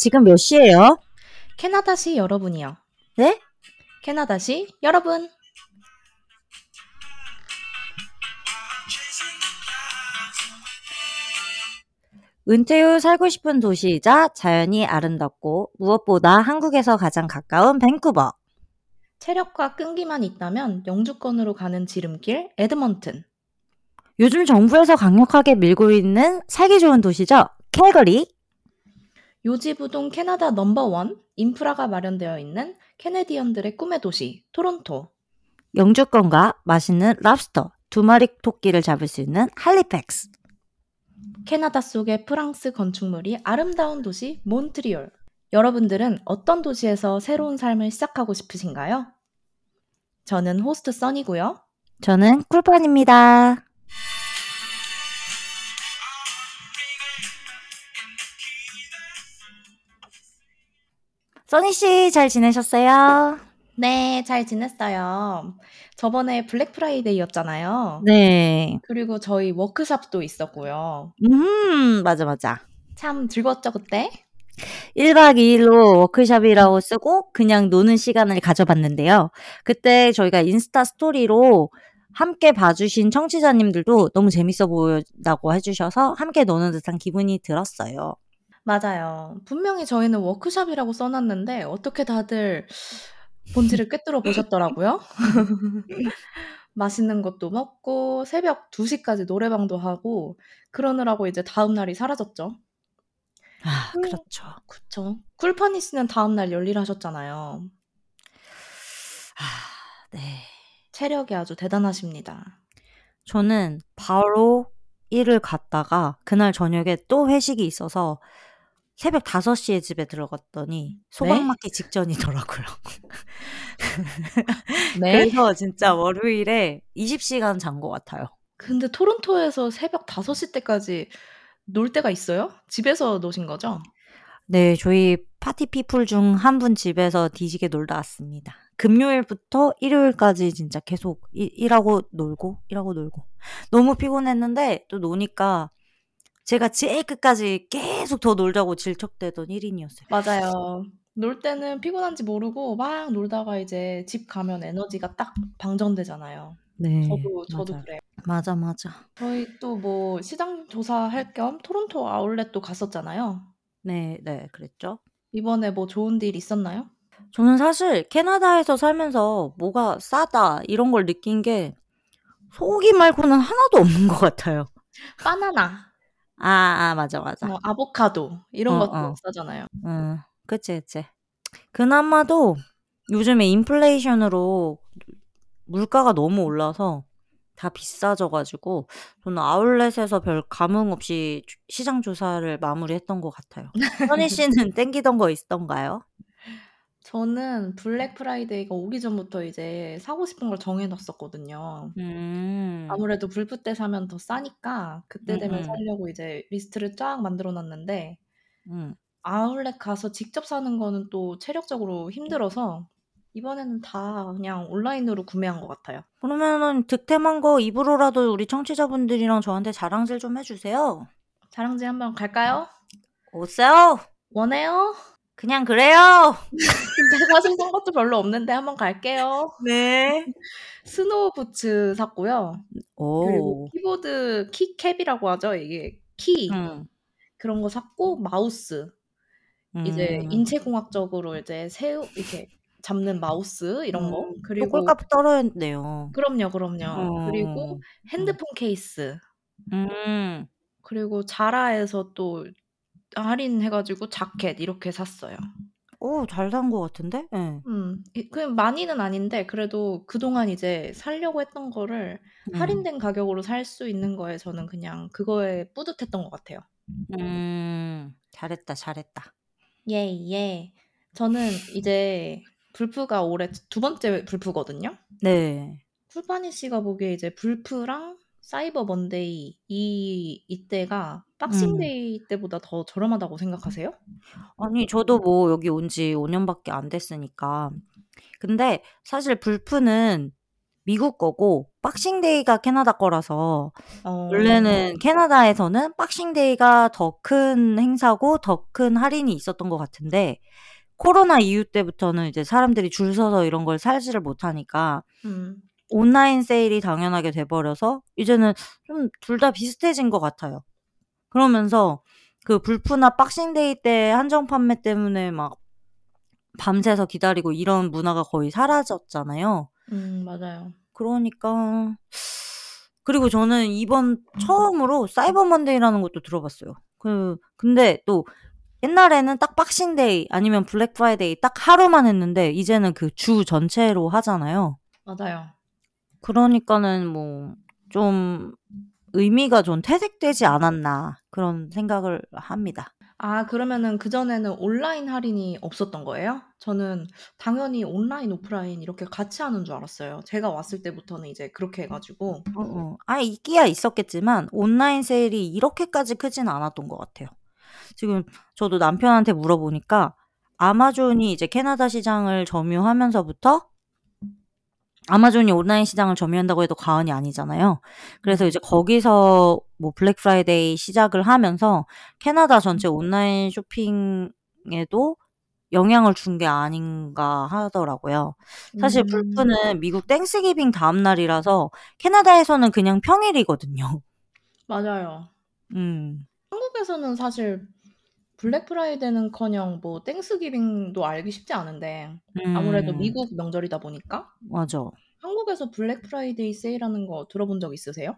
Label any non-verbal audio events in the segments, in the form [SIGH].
지금 몇 시예요? 캐나다시 여러분이요. 네? 캐나다시 여러분. 은퇴 후 살고 싶은 도시이자 자연이 아름답고 무엇보다 한국에서 가장 가까운 밴쿠버. 체력과 끈기만 있다면 영주권으로 가는 지름길 에드먼튼. 요즘 정부에서 강력하게 밀고 있는 살기 좋은 도시죠? 캘거리. 요지부동 캐나다 number one 인프라가 마련되어 있는 Canadian들의 꿈의 도시 토론토. 영주권과 맛있는 랍스터, 두 마리 토끼를 잡을 수 있는 할리팩스. 캐나다 속의 프랑스 건축물이 아름다운 도시 몬트리올. 여러분들은 어떤 도시에서 새로운 삶을 시작하고 싶으신가요? 저는 호스트 써니고요. 저는 쿨판입니다. 써니 씨 잘 지내셨어요? 네, 잘 지냈어요. 저번에 Black Friday였잖아요. 네. 그리고 저희 워크숍도 있었고요. 음, 맞아, 맞아. 참 즐거웠죠, 그때? 1박 2일로 워크숍이라고 쓰고 그냥 노는 시간을 가져봤는데요. 그때 저희가 인스타 스토리로 함께 봐주신 청취자님들도 너무 재밌어 보인다고 해주셔서 함께 노는 듯한 기분이 들었어요. 맞아요. 분명히 저희는 워크숍이라고 써 놨는데 어떻게 다들 본질을 꿰뚫어 보셨더라고요. [LAUGHS] 맛있는 것도 먹고 새벽 2 시까지 노래방도 하고 그러느라고 이제 다음 날이 사라졌죠. 아, 음. 그렇죠. 그쵸. 쿨파니 씨는 다음 날 열일하셨잖아요. 아, 네. 체력이 아주 대단하십니다. 저는 바로 일을 갔다가 그날 저녁에 또 회식이 있어서 새벽 5시에 집에 들어갔더니 소박 네? 맞기 직전이더라고요. [LAUGHS] 네? 그래서 진짜 월요일에 20시간 잔 것 같아요. 근데 토론토에서 새벽 5시 때까지 놀 때가 있어요? 집에서 노신 거죠? 네, 저희 파티 피플 중 한 분 집에서 뒤지게 놀다 왔습니다. 금요일부터 일요일까지 진짜 계속 일, 일하고 놀고, 일하고 놀고. 너무 피곤했는데 또 노니까 제가 제일 끝까지 계속 더 놀자고 질척대던 1 인이었어요. 맞아요. 놀 때는 피곤한지 모르고 막 놀다가 이제 집 가면 에너지가 딱 방전되잖아요. 네. 저도 저도 맞아요. 그래요. 맞아, 맞아. 저희 또 뭐 시장 조사할 겸 토론토 아울렛도 갔었잖아요. 네, 네, 그랬죠. 이번에 뭐 좋은 일 있었나요? 저는 사실 캐나다에서 살면서 뭐가 싸다 이런 걸 느낀 게 소고기 말고는 하나도 없는 것 같아요. 바나나, 아, 아, 맞아, 맞아. 뭐 아보카도 이런 어, 것도 어. 싸잖아요. 응, 그치, 그치. 그나마도 요즘에 인플레이션으로 물가가 너무 올라서 다 비싸져 가지고 저는 아울렛에서 별 감흥 없이 주- 시장 조사를 마무리했던 것 같아요. 써니 씨는 [LAUGHS] 땡기던 거 있던가요? 저는 Black Friday가 오기 전부터 이제 사고 싶은 걸 정해 놨었거든요. 음, 아무래도 불프 때 사면 더 싸니까 그때 음, 되면 음, 사려고 이제 리스트를 쫙 만들어 놨는데 음. 아울렛 가서 직접 사는 거는 또 체력적으로 힘들어서 이번에는 다 그냥 온라인으로 구매한 것 같아요. 그러면은 득템한 거 입으로라도 우리 청취자분들이랑 저한테 자랑질 좀 해주세요. 자랑질 한번 갈까요? 오세요. 원해요? 그냥 그래요. 사실 산 것도 별로 없는데 한번 갈게요. 네. snow boots 샀고요. 그리고 오. 키보드 keycap이라고 하죠. 이게 키 음. 그런 거 샀고 마우스 이제 음. 인체공학적으로 이제 세우 이렇게 잡는 마우스 이런 거 음, 또 그리고 꼴값 떨어졌네요. 그럼요, 그럼요. 그리고 어, 핸드폰 케이스 음, 그리고 자라에서 또 할인해가지고 자켓 이렇게 샀어요. 오, 잘 산 것 같은데? 예. 음, 이- 그 많이는 아닌데 그래도 그동안 이제 살려고 했던 거를 음, 할인된 가격으로 살 수 있는 거에 저는 그냥 그거에 뿌듯했던 것 같아요. 음, 잘했다, 잘했다. 예, 예. 저는 이제 불프가 올해 두 번째 불프거든요. 네. 쿨파니 씨가 보기에 이제 불프랑 Cyber Monday 이 이때가 음. Boxing Day 때보다 더 저렴하다고 생각하세요? 아니, 저도 뭐 여기 온 지 5 년밖에 안 됐으니까. 근데 사실 불프는 미국 거고 Boxing Day가 캐나다 거라서 어. 원래는 캐나다에서는 Boxing Day가 더 큰 행사고 더 큰 할인이 있었던 것 같은데 코로나 이후 때부터는 이제 사람들이 줄 서서 이런 걸 살지를 못하니까 음. 온라인 세일이 당연하게 돼 버려서 이제는 좀 둘 다 비슷해진 것 같아요. 그러면서 그 불프나 Boxing Day 때 한정 판매 때문에 막 밤새서 기다리고 이런 문화가 거의 사라졌잖아요. 음, 맞아요. 그러니까 그리고 저는 이번 처음으로 Cyber Monday라는 것도 들어봤어요. 그 근데 또 옛날에는 딱 Boxing Day 아니면 Black Friday 딱 하루만 했는데 이제는 그 주 전체로 하잖아요. 맞아요. 그러니까는 뭐 좀 의미가 좀 퇴색되지 않았나 그런 생각을 합니다. 아, 그러면은 그전에는 온라인 할인이 없었던 거예요? 저는 당연히 온라인, 오프라인 이렇게 같이 하는 줄 알았어요. 제가 왔을 때부터는 이제 그렇게 해가지고. 어어. 아, 있기야 있었겠지만 온라인 세일이 이렇게까지 크진 않았던 것 같아요. 지금 저도 남편한테 물어보니까 아마존이 이제 캐나다 시장을 점유하면서부터 아마존이 온라인 시장을 점유한다고 해도 과언이 아니잖아요. 그래서 이제 거기서 뭐 Black Friday 시작을 하면서 캐나다 전체 온라인 쇼핑에도 영향을 준 게 아닌가 하더라고요. 사실 음. 불프는 미국 Thanksgiving 다음 날이라서 캐나다에서는 그냥 평일이거든요. 맞아요. 음. 한국에서는 사실 Black Friday는커녕 뭐 Thanksgiving도 알기 쉽지 않은데 아무래도 음. 미국 명절이다 보니까 맞아. 한국에서 블랙 프라이데이 세일하는 거 들어본 적 있으세요?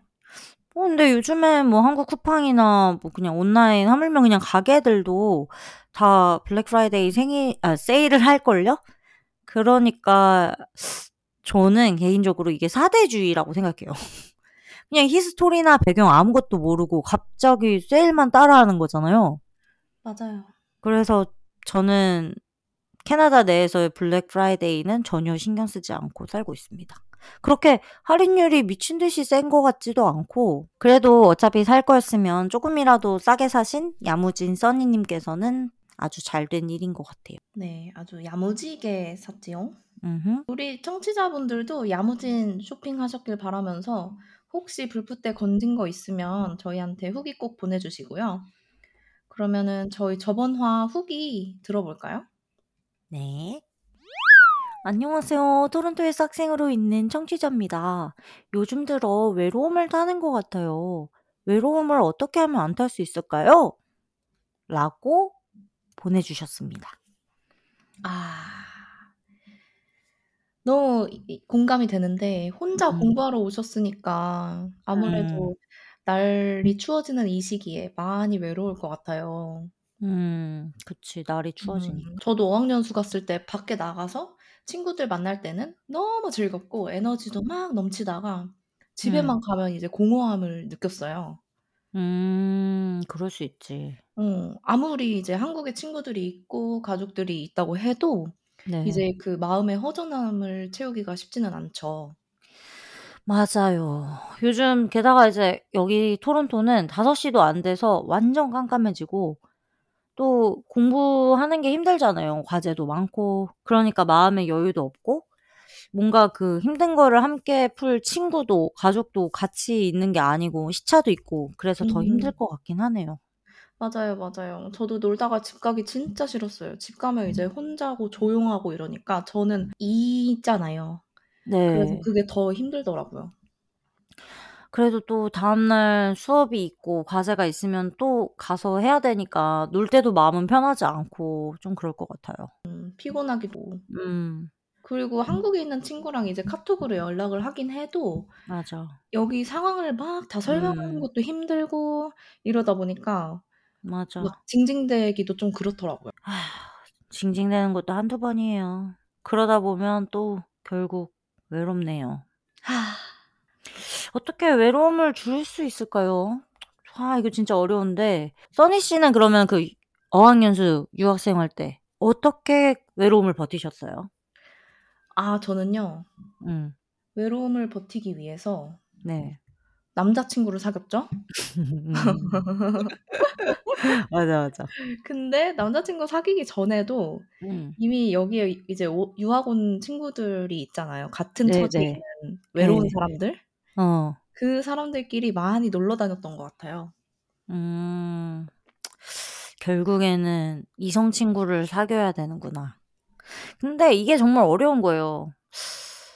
어 근데 요즘에 뭐 한국 쿠팡이나 뭐 그냥 온라인 하물며 그냥 가게들도 다 블랙 프라이데이 생일 아 세일을 할 걸요? 그러니까 저는 개인적으로 이게 사대주의라고 생각해요. [LAUGHS] 그냥 history나 배경 아무것도 모르고 갑자기 세일만 따라하는 거잖아요. 맞아요. 그래서 저는 캐나다 내에서의 블랙 프라이데이는 전혀 신경 쓰지 않고 살고 있습니다. 그렇게 할인율이 미친 듯이 센 것 같지도 않고 그래도 어차피 살 거였으면 조금이라도 싸게 사신 야무진 써니님께서는 아주 잘 된 일인 것 같아요. 네, 아주 야무지게 샀지요. 음흠. 우리 청취자분들도 야무진 쇼핑하셨길 바라면서 혹시 블프 때 건진 거 있으면 저희한테 후기 꼭 보내주시고요. 그러면은 저희 저번 화 후기 들어볼까요? 네. 안녕하세요. 토론토에서 학생으로 있는 청취자입니다. 요즘 들어 외로움을 타는 것 같아요. 외로움을 어떻게 하면 안 탈 수 있을까요? 라고 보내주셨습니다. 아, 너무 공감이 되는데 혼자 음. 공부하러 오셨으니까 아무래도 음. 날이 추워지는 이 시기에 많이 외로울 것 같아요. 음, 그치. 날이 추워지니까. 음, 저도 어학연수 갔을 때 밖에 나가서 친구들 만날 때는 너무 즐겁고 에너지도 막 넘치다가 집에만 음. 가면 이제 공허함을 느꼈어요. 음, 그럴 수 있지. 어, 아무리 이제 한국에 친구들이 있고 가족들이 있다고 해도 네. 이제 그 마음의 허전함을 채우기가 쉽지는 않죠. 맞아요. 요즘 게다가 이제 여기 토론토는 5 시도 안 돼서 완전 깜깜해지고 또 공부하는 게 힘들잖아요. 과제도 많고. 그러니까 마음의 여유도 없고 뭔가 그 힘든 거를 함께 풀 친구도 가족도 같이 있는 게 아니고 시차도 있고 그래서 더 힘들 음. 것 같긴 하네요. 맞아요, 맞아요. 저도 놀다가 집 가기 진짜 싫었어요. 집 가면 이제 혼자고 조용하고 이러니까 저는 E잖아요. 그래서 네. 그게 더 힘들더라고요. 그래도 또 다음날 수업이 있고 과제가 있으면 또 가서 해야 되니까 놀 때도 마음은 편하지 않고 좀 그럴 것 같아요. 음, 피곤하기도. 음. 그리고 한국에 있는 친구랑 이제 카톡으로 연락을 하긴 해도 맞아. 여기 상황을 막 다 설명하는 음. 것도 힘들고 이러다 보니까 맞아. 막 징징대기도 좀 그렇더라고요. 징징대는 것도 한두 번이에요. 그러다 보면 또 결국 외롭네요. 하. 어떻게 외로움을 줄일 수 있을까요? 아, 이거 진짜 어려운데. 써니 씨는 그러면 그 어학연수 유학생활 때 어떻게 외로움을 버티셨어요? 아, 저는요. 음. 외로움을 버티기 위해서 네. 남자친구를 사귀었죠. 음. [LAUGHS] 맞아, 맞아. 근데 남자친구 사귀기 전에도 음. 이미 여기에 이제 오 유학 온 친구들이 있잖아요. 같은 네네. 처지에 있는 외로운 네. 사람들. 어. 그 사람들끼리 많이 놀러 다녔던 것 같아요. 음. 결국에는 이성 친구를 사귀어야 되는구나. 근데 이게 정말 어려운 거예요.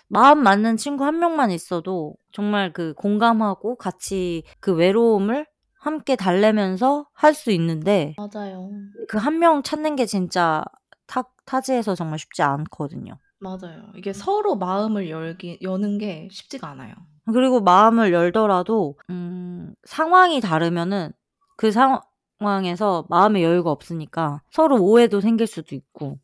마음 맞는 친구 한 명만 있어도 정말 그 공감하고 같이 그 외로움을 함께 달래면서 할 수 있는데 맞아요. 그 한 명 찾는 게 진짜 타 타지에서 정말 쉽지 않거든요. 맞아요. 이게 서로 마음을 열기 여는 게 쉽지가 않아요. 그리고 마음을 열더라도 음 상황이 다르면은 그 상황에서 마음의 여유가 없으니까 서로 오해도 생길 수도 있고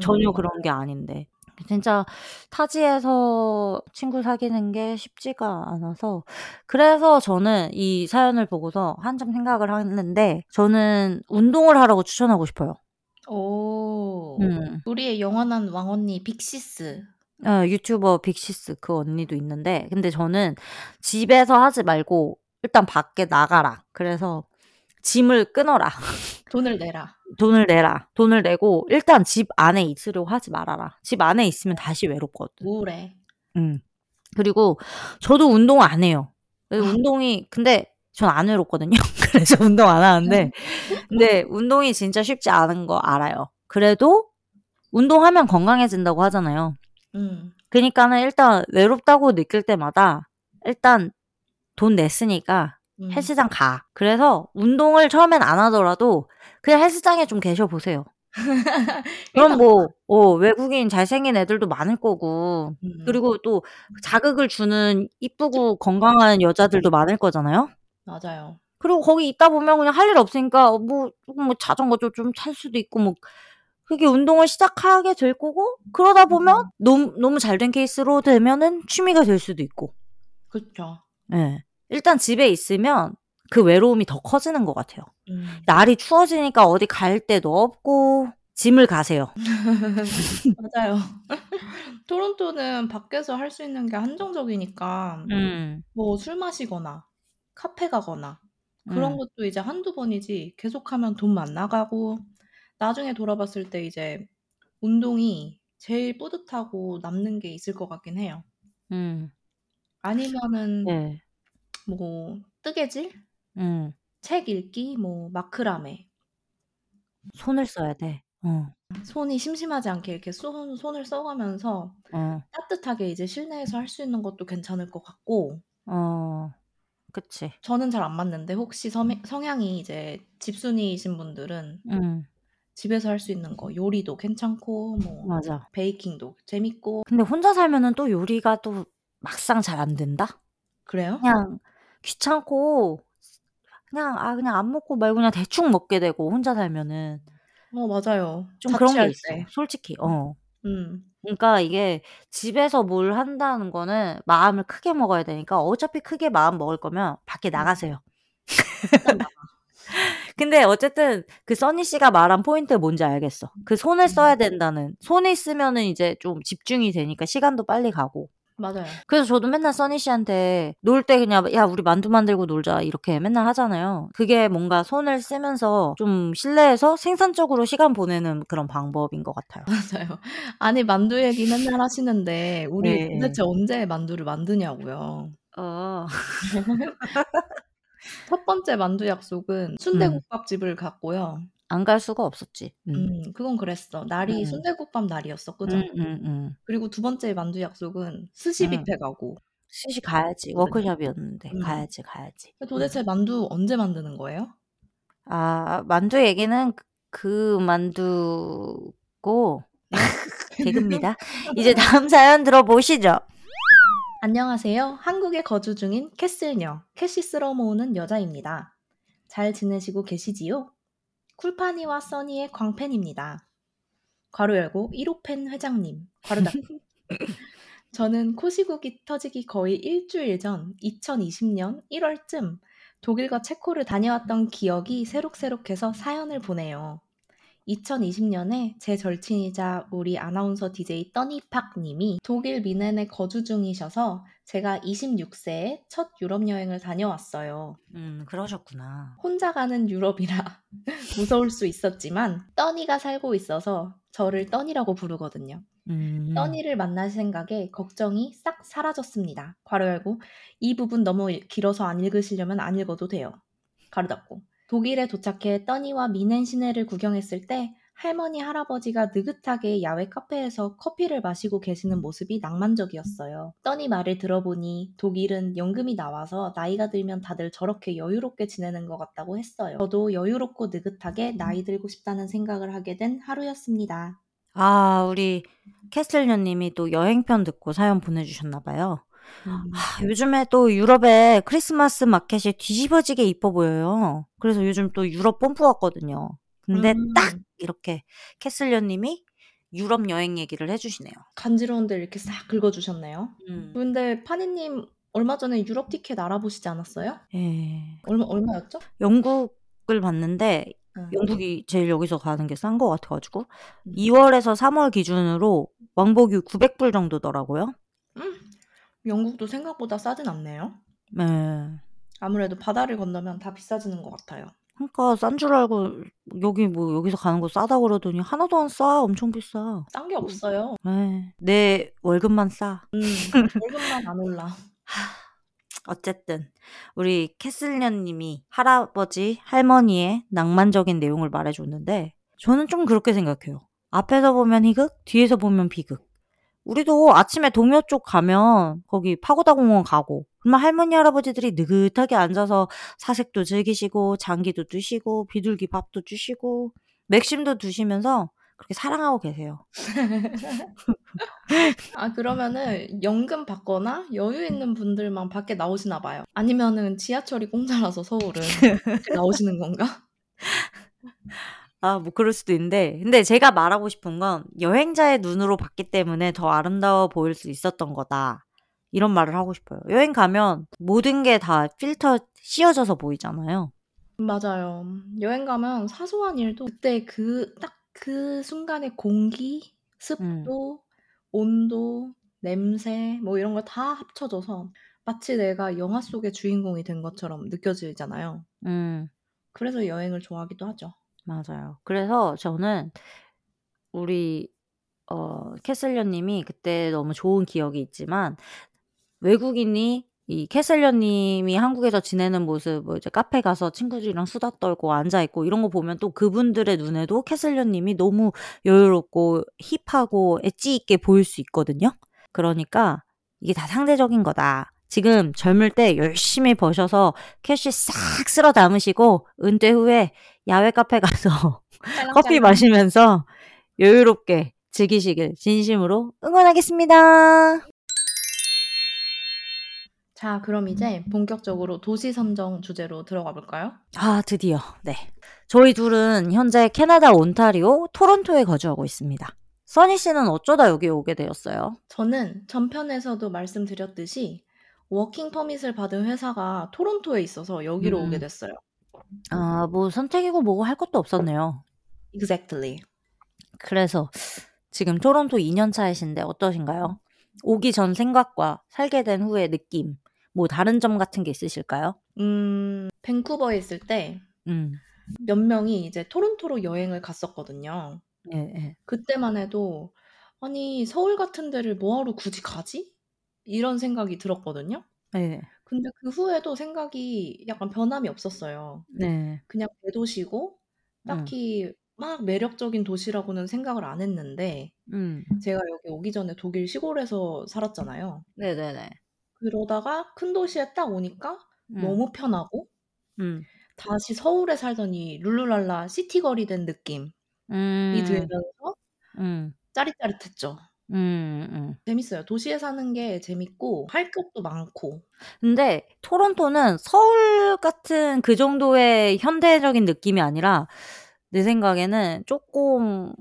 전혀 음. 그런 게 아닌데 진짜 타지에서 친구 사귀는 게 쉽지가 않아서 그래서 저는 이 사연을 보고서 한참 생각을 했는데 저는 운동을 하라고 추천하고 싶어요. 오. 음. 우리의 영원한 왕언니 빅시스. 어 유튜버 빅시스 그 언니도 있는데 근데 저는 집에서 하지 말고 일단 밖에 나가라. 그래서 gym을 끊어라. 돈을 내라. 돈을 내라. 돈을 내고 일단 집 안에 있으려고 하지 말아라. 집 안에 있으면 다시 외롭거든. 우울해. 음. 그리고 저도 운동 안 해요. 운동이 근데 전 안 외롭거든요. [LAUGHS] 그래서 운동 안 하는데 근데 운동이 진짜 쉽지 않은 거 알아요. 그래도 운동하면 건강해진다고 하잖아요. 음. 그니까는 일단 외롭다고 느낄 때마다 일단 돈 냈으니까 음. 헬스장 가. 그래서 운동을 처음엔 안 하더라도 그냥 헬스장에 좀 계셔 보세요. [LAUGHS] 그럼 일단 뭐 어 외국인 잘생긴 애들도 많을 거고 음. 그리고 또 자극을 주는 이쁘고 건강한 여자들도 많을 거잖아요. 맞아요. 그리고 거기 있다 보면 그냥 할 일 없으니까 뭐뭐 자전거도 좀탈 수도 있고 뭐 그게 운동을 시작하게 될 거고 그러다 보면 음. 너무 너무 잘 된 케이스로 되면은 취미가 될 수도 있고. 그쵸. 예. 일단 집에 있으면 그 외로움이 더 커지는 것 같아요. 음. 날이 추워지니까 어디 갈 데도 없고 짐을 가세요. [LAUGHS] 맞아요. [LAUGHS] 토론토는 밖에서 할 수 있는 게 한정적이니까 음. 뭐 술 마시거나 카페 가거나 그런 음. 것도 이제 한두 번이지 계속하면 돈만 나가고 나중에 돌아봤을 때 이제 운동이 제일 뿌듯하고 남는 게 있을 것 같긴 해요. 음. 아니면은 네. 뭐 뜨개질? 음. 책 읽기? 뭐 마크라메. 손을 써야 돼. 어. 손이 심심하지 않게 이렇게 손 손을 써 가면서 어. 따뜻하게 이제 실내에서 할 수 있는 것도 괜찮을 것 같고 어. 그치. 저는 잘 안 맞는데 혹시 섬이 성향이 이제 집순이이신 분들은 음. 집에서 할 수 있는 거 요리도 괜찮고 뭐 맞아. 베이킹도 재밌고 근데 혼자 살면은 또 요리가 또 막상 잘 안 된다? 그래요? 그냥 귀찮고 그냥 아 그냥 안 먹고 말고 그냥 대충 먹게 되고 혼자 살면은. 어 맞아요. 좀 그런 게 자취할 있어. 때. 솔직히. 어. 음. 그러니까 이게 집에서 뭘 한다는 거는 마음을 크게 먹어야 되니까 어차피 크게 마음 먹을 거면 밖에 음. 나가세요. 일단 나가. [LAUGHS] 근데 어쨌든 그 써니 씨가 말한 포인트 뭔지 알겠어. 그 손을 써야 음. 된다는. 손을 쓰면은 이제 좀 집중이 되니까 시간도 빨리 가고. 맞아요. 그래서 저도 맨날 써니 씨한테 놀 때 그냥 "야 우리 만두 만들고 놀자." 이렇게 맨날 하잖아요. 그게 뭔가 손을 쓰면서 좀 실내에서 생산적으로 시간 보내는 그런 방법인 것 같아요. [LAUGHS] 맞아요. 아니 만두 얘기 맨날 하시는데 우리 예예. 도대체 언제 만두를 만드냐고요. 어. [LAUGHS] 첫 번째 만두 약속은 음. 순대국밥집을 갔고요. 안 갈 수가 없었지. 음. 음 그건 그랬어. 날이 음. 순대국밥 날이었어. 그죠? 음음음. 그리고 두 번째 만두 약속은 스시 음. 뷔페 가고. 스시 가야지. 거든요. 워크숍이었는데. 음. 가야지, 가야지. 음. 도대체 만두 언제 만드는 거예요? 아 만두 얘기는 그 그 만두고 네. [LAUGHS] 개그입니다. [LAUGHS] 이제 다음 사연 들어보시죠. 안녕하세요. 한국에 거주 중인 캐슬녀, 캐시 쓸어 모으는 여자입니다. 잘 지내시고 계시지요? 쿨파니와 써니의 광팬입니다. 괄호 열고 1호 팬 회장님. 괄호 닫고. [LAUGHS] 저는 코시국이 터지기 거의 일주일 전 2020년 1월쯤 독일과 체코를 다녀왔던 기억이 새록새록해서 사연을 보내요. 2020년에 제 절친이자 우리 아나운서 DJ 떠니팍 님이 독일 미넨에 거주 중이셔서 제가 26세에 첫 유럽 여행을 다녀왔어요. 음, 그러셨구나. 혼자 가는 유럽이라 [LAUGHS] 무서울 수 있었지만 떠니가 살고 있어서 저를 떠니라고 부르거든요. 음. 떠니를 만날 생각에 걱정이 싹 사라졌습니다. 괄호 열고 이 부분 너무 일- 길어서 안 읽으시려면 안 읽어도 돼요. 가로 닫고 독일에 도착해 떠니와 미넨 시내를 구경했을 때 할머니 할아버지가 느긋하게 야외 카페에서 커피를 마시고 계시는 모습이 낭만적이었어요. 떠니 말을 들어보니 독일은 연금이 나와서 나이가 들면 다들 저렇게 여유롭게 지내는 것 같다고 했어요. 저도 여유롭고 느긋하게 나이 들고 싶다는 생각을 하게 된 하루였습니다. 아, 우리 캐슬녀님이 또 여행편 듣고 사연 보내주셨나봐요. 음. 아, 요즘에 또 유럽에 크리스마스 마켓이 뒤집어지게 이뻐 보여요. 그래서 요즘 또 유럽 뽐뿌 왔거든요. 근데 음. 딱 이렇게 캐슬녀님이 유럽 여행 얘기를 해 주시네요. 간지러운데 이렇게 싹 긁어 주셨네요. 음. 근데 파니 님 얼마 전에 유럽 티켓 알아보시지 않았어요? 예. 얼마 얼마였죠? 영국을 봤는데 응. 영국이 제일 여기서 가는 게 싼 것 같아 가지고 음. 2 월에서 3 월 기준으로 왕복이 900 불 정도더라고요. 음, 영국도 생각보다 싸진 않네요. 네. 아무래도 바다를 건너면 다 비싸지는 것 같아요. 그러니까 싼 줄 알고 여기 뭐 여기서 가는 거 싸다 그러더니 하나도 안 싸. 엄청 비싸. 싼 게 없어요. 네. 내 월급만 싸. 음, 월급만 안 올라. [LAUGHS] 어쨌든 우리 캐슬련님이 할아버지 할머니의 낭만적인 내용을 말해 줬는데 저는 좀 그렇게 생각해요. 앞에서 보면 희극, 뒤에서 보면 비극. 우리도 아침에 동묘 쪽 가면 거기 파고다 공원 가고 그러면 할머니 할아버지들이 느긋하게 앉아서 사색도 즐기시고 장기도 드시고 비둘기 밥도 주시고 맥심도 드시면서 그렇게 사랑하고 계세요. [LAUGHS] 아 그러면은 연금 받거나 여유 있는 분들만 밖에 나오시나 봐요. 아니면은 지하철이 공짜라서 서울은 [LAUGHS] 나오시는 건가? 아, 뭐 그럴 수도 있는데 근데 제가 말하고 싶은 건 여행자의 눈으로 봤기 때문에 더 아름다워 보일 수 있었던 거다. 이런 말을 하고 싶어요. 여행 가면 모든 게 다 필터 씌워져서 보이잖아요. 맞아요. 여행 가면 사소한 일도 그때 그 딱 그 순간의 공기, 습도, 온도, 냄새 뭐 이런 거다 합쳐져서 마치 내가 영화 속의 주인공이 된 것처럼 느껴지잖아요. 음. 그래서 여행을 좋아하기도 하죠. 맞아요. 그래서 저는 우리 어 캐슬련님이 그때 너무 좋은 기억이 있지만 외국인이 이 캐슬련님이 한국에서 지내는 모습, 뭐 이제 카페 가서 친구들이랑 수다 떨고 앉아 있고 이런 거 보면 또 그분들의 눈에도 캐슬련님이 너무 여유롭고 힙하고 엣지 있게 보일 수 있거든요. 그러니까 이게 다 상대적인 거다. 지금 젊을 때 열심히 버셔서 캐시 싹 쓸어 담으시고 은퇴 후에 야외 카페 가서 [LAUGHS] 커피. 마시면서 여유롭게 즐기시길 진심으로 응원하겠습니다. 자, 그럼 이제 본격적으로 도시 선정 주제로 들어가 볼까요? 아, 드디어. 네. 저희 둘은 현재 캐나다 온타리오 토론토에 거주하고 있습니다. 써니 씨는 어쩌다 여기 오게 되었어요? 저는 전편에서도 말씀드렸듯이 working permit을 받은 회사가 토론토에 있어서 여기로 음. 오게 됐어요. 아, 뭐 선택이고 뭐고 할 것도 없었네요. Exactly. 그래서 지금 토론토 2년 차이신데 어떠신가요? 오기 전 생각과 살게 된 후의 느낌, 뭐 다른 점 같은 게 있으실까요? 음, 밴쿠버에 있을 때몇 음. 명이 이제 토론토로 여행을 갔었거든요. 예, 예. 그때만 해도 아니, 서울 같은 데를 뭐하러 굳이 가지? 이런 생각이 들었거든요. 네. 근데 그 후에도 생각이 약간 변함이 없었어요. 네. 그냥 대도시고 음. 딱히 막 매력적인 도시라고는 생각을 안 했는데 음. 제가 여기 오기 전에 독일 시골에서 살았잖아요. 네네네. 그러다가 큰 도시에 딱 오니까 음. 너무 편하고 음. 다시 서울에 살더니 룰루랄라 시티걸이 된 느낌이 음. 들면서 음. 짜릿짜릿했죠. 음. 음. 재밌어요. 도시에 사는 게 재밌고 할 것도 많고. 근데 토론토는 서울 같은 그 정도의 현대적인 느낌이 아니라 내 생각에는 조금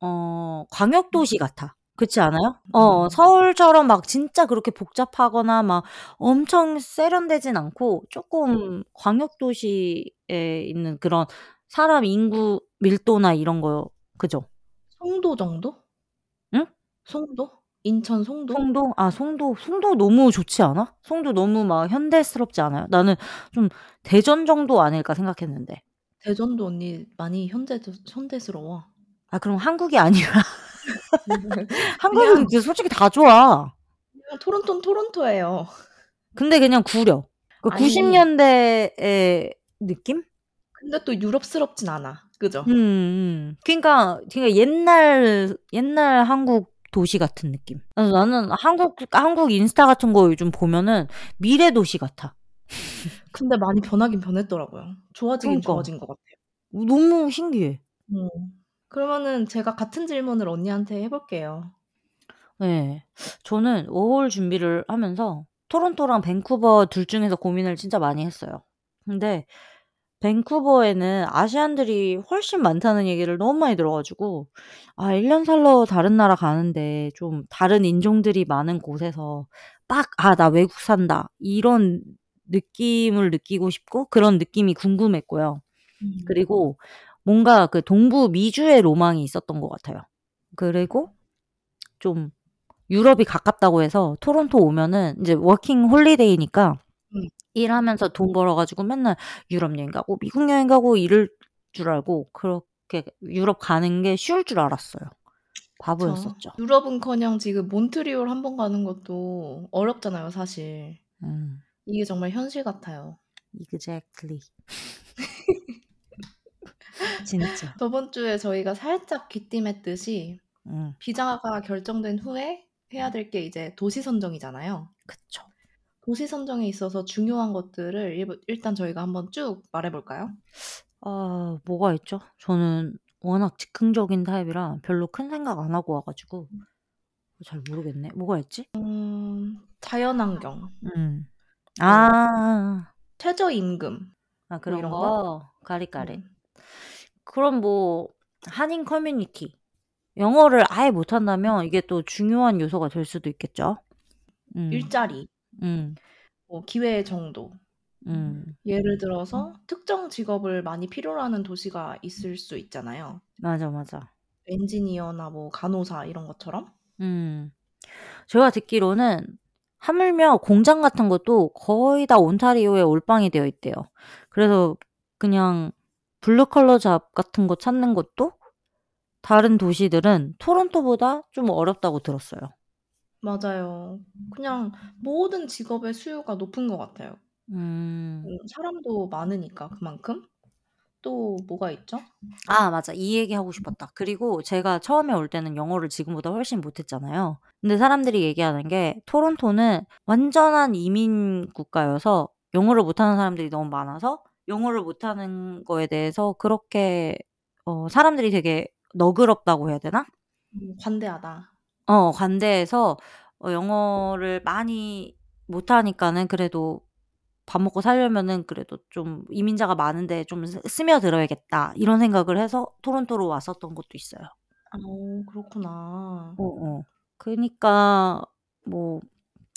어 광역 도시 같아. 그렇지 않아요? 어, 음. 서울처럼 막 진짜 그렇게 복잡하거나 막 엄청 세련되진 않고 조금 광역 도시에 있는 그런 사람 인구 밀도나 이런 거 그죠? 송도 정도? 응? 송도? 인천 송도? 송도? 아 송도 송도 너무 좋지 않아? 송도 너무 막 현대스럽지 않아요? 나는 좀 대전 정도 아닐까 생각했는데. 대전도 언니 많이 현대 현대스러워. 아 그럼 한국이 아니라 [LAUGHS] 한국은 그냥 솔직히 다 좋아. 그냥 토론토는 토론토예요. 근데 그냥 구려. 그 아니 90년대의 느낌? 근데 또 유럽스럽진 않아. 그죠? 음, 음. 그러니까, 그러니까 옛날 옛날 한국 도시 같은 느낌. 그래서 나는 한국 한국 인스타 같은 거 요즘 보면은 미래 도시 같아. 근데 많이 변하긴 변했더라고요. 좋아지긴 그러니까. 좋아진 것 같아요. 너무 신기해. 음. 그러면은 제가 같은 질문을 언니한테 해볼게요. 네. 저는 워홀 준비를 하면서 토론토랑 밴쿠버 둘 중에서 고민을 진짜 많이 했어요. 근데 밴쿠버에는 아시안들이 훨씬 많다는 얘기를 너무 많이 들어 가지고 아 1 년 살러 다른 나라 가는데 좀 다른 인종들이 많은 곳에서 딱 '아 나 외국 산다.' 이런 느낌을 느끼고 싶고 그런 느낌이 궁금했고요. 음. 그리고 뭔가 그 동부 미주의 로망이 있었던 것 같아요. 그리고 좀 유럽이 가깝다고 해서 토론토 오면은 이제 워킹 홀리데이니까 음. 일하면서 돈 벌어 가지고 맨날 유럽 여행 가고 미국 여행 가고 이럴 줄 알고 그렇게 유럽 가는 게 쉬울 줄 알았어요. 바보였었죠. 유럽은커녕 지금 몬트리올 한 번 가는 것도 어렵잖아요, 사실. 음. 이게 정말 현실 같아요. Exactly. [LAUGHS] 진짜. 저번 주에 저희가 살짝 귀띔했듯이 음. 비자가 결정된 후에 해야 될 게 이제 도시 선정이잖아요. 그쵸. 도시 선정에 있어서 중요한 것들을 일, 일단 저희가 한번 쭉 말해 볼까요? 아, 뭐가 있죠? 저는 워낙 즉흥적인 타입이라 별로 큰 생각 안 하고 와 가지고 잘 모르겠네. 뭐가 있지? 음, 자연환경, 음. 아, 최저임금, 아 그런 이런 거? 거? 가리가리. 음. 그럼 뭐 한인 커뮤니티 영어를 아예 못한다면 이게 또 중요한 요소가 될 수도 있겠죠. 음, 일자리, 음, 뭐 기회 정도. 음, 예를 들어서 특정 직업을 많이 필요로 하는 도시가 있을 수 있잖아요. 맞아, 맞아. 엔지니어나 뭐 간호사 이런 것처럼. 음, 제가 듣기로는 하물며 공장 같은 것도 거의 다 온타리오에 올빵이 되어 있대요. 그래서 그냥 블루컬러 잡 같은 거 찾는 것도 다른 도시들은 토론토보다 좀 어렵다고 들었어요. 맞아요. 그냥 모든 직업의 수요가 높은 것 같아요. 음, 음, 사람도 많으니까 그만큼. 또 뭐가 있죠? 아, 맞아. 이 얘기 하고 싶었다. 그리고 제가 처음에 올 때는 영어를 지금보다 훨씬 못했잖아요. 근데 사람들이 얘기하는 게 토론토는 완전한 이민 국가여서 영어를 못하는 사람들이 너무 많아서 영어를 못하는 거에 대해서 그렇게 어, 사람들이 되게 너그럽다고 해야 되나? 음, 관대하다. 어, 관대해서 어, 영어를 많이 못하니까는 그래도 밥 먹고 살려면은 그래도 좀 이민자가 많은데 좀 스- 스며들어야겠다 이런 생각을 해서 토론토로 왔었던 것도 있어요. 아, 그렇구나. 어, 어. 그러니까 뭐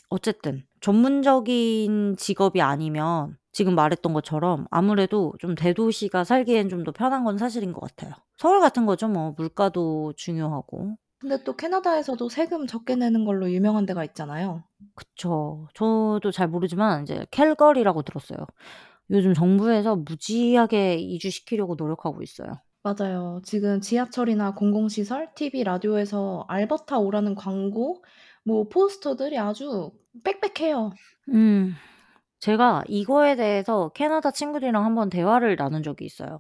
어쨌든 전문적인 직업이 아니면 지금 말했던 것처럼 아무래도 좀 대도시가 살기엔 좀 더 편한 건 사실인 것 같아요. 서울 같은 거죠, 뭐 물가도 중요하고. 근데 또 캐나다에서도 세금 적게 내는 걸로 유명한 데가 있잖아요. 그쵸. 저도 잘 모르지만 이제 캘거리라고 들었어요. 요즘 정부에서 무지하게 이주시키려고 노력하고 있어요. 맞아요. 지금 지하철이나 공공시설, TV, 라디오에서 알버타 오라는 광고, 뭐 포스터들이 아주 빽빽해요. 음, 제가 이거에 대해서 캐나다 친구들이랑 한번 대화를 나눈 적이 있어요.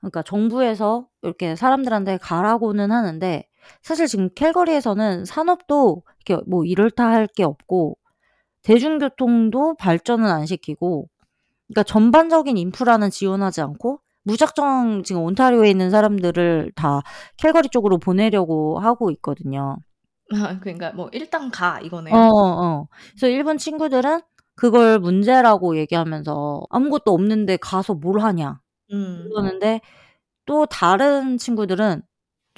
그러니까 정부에서 이렇게 사람들한테 가라고는 하는데 사실 지금 캘거리에서는 산업도 이렇게 뭐 이럴다 할 게 없고 대중교통도 발전은 안 시키고 그러니까 전반적인 인프라는 지원하지 않고 무작정 지금 온타리오에 있는 사람들을 다 캘거리 쪽으로 보내려고 하고 있거든요. [LAUGHS] 그러니까 뭐 일단 가 어, 이거네요. 어. 그래서 일본 친구들은 그걸 문제라고 얘기하면서 아무것도 없는데 가서 뭘 하냐 음. 그러는데 또 다른 친구들은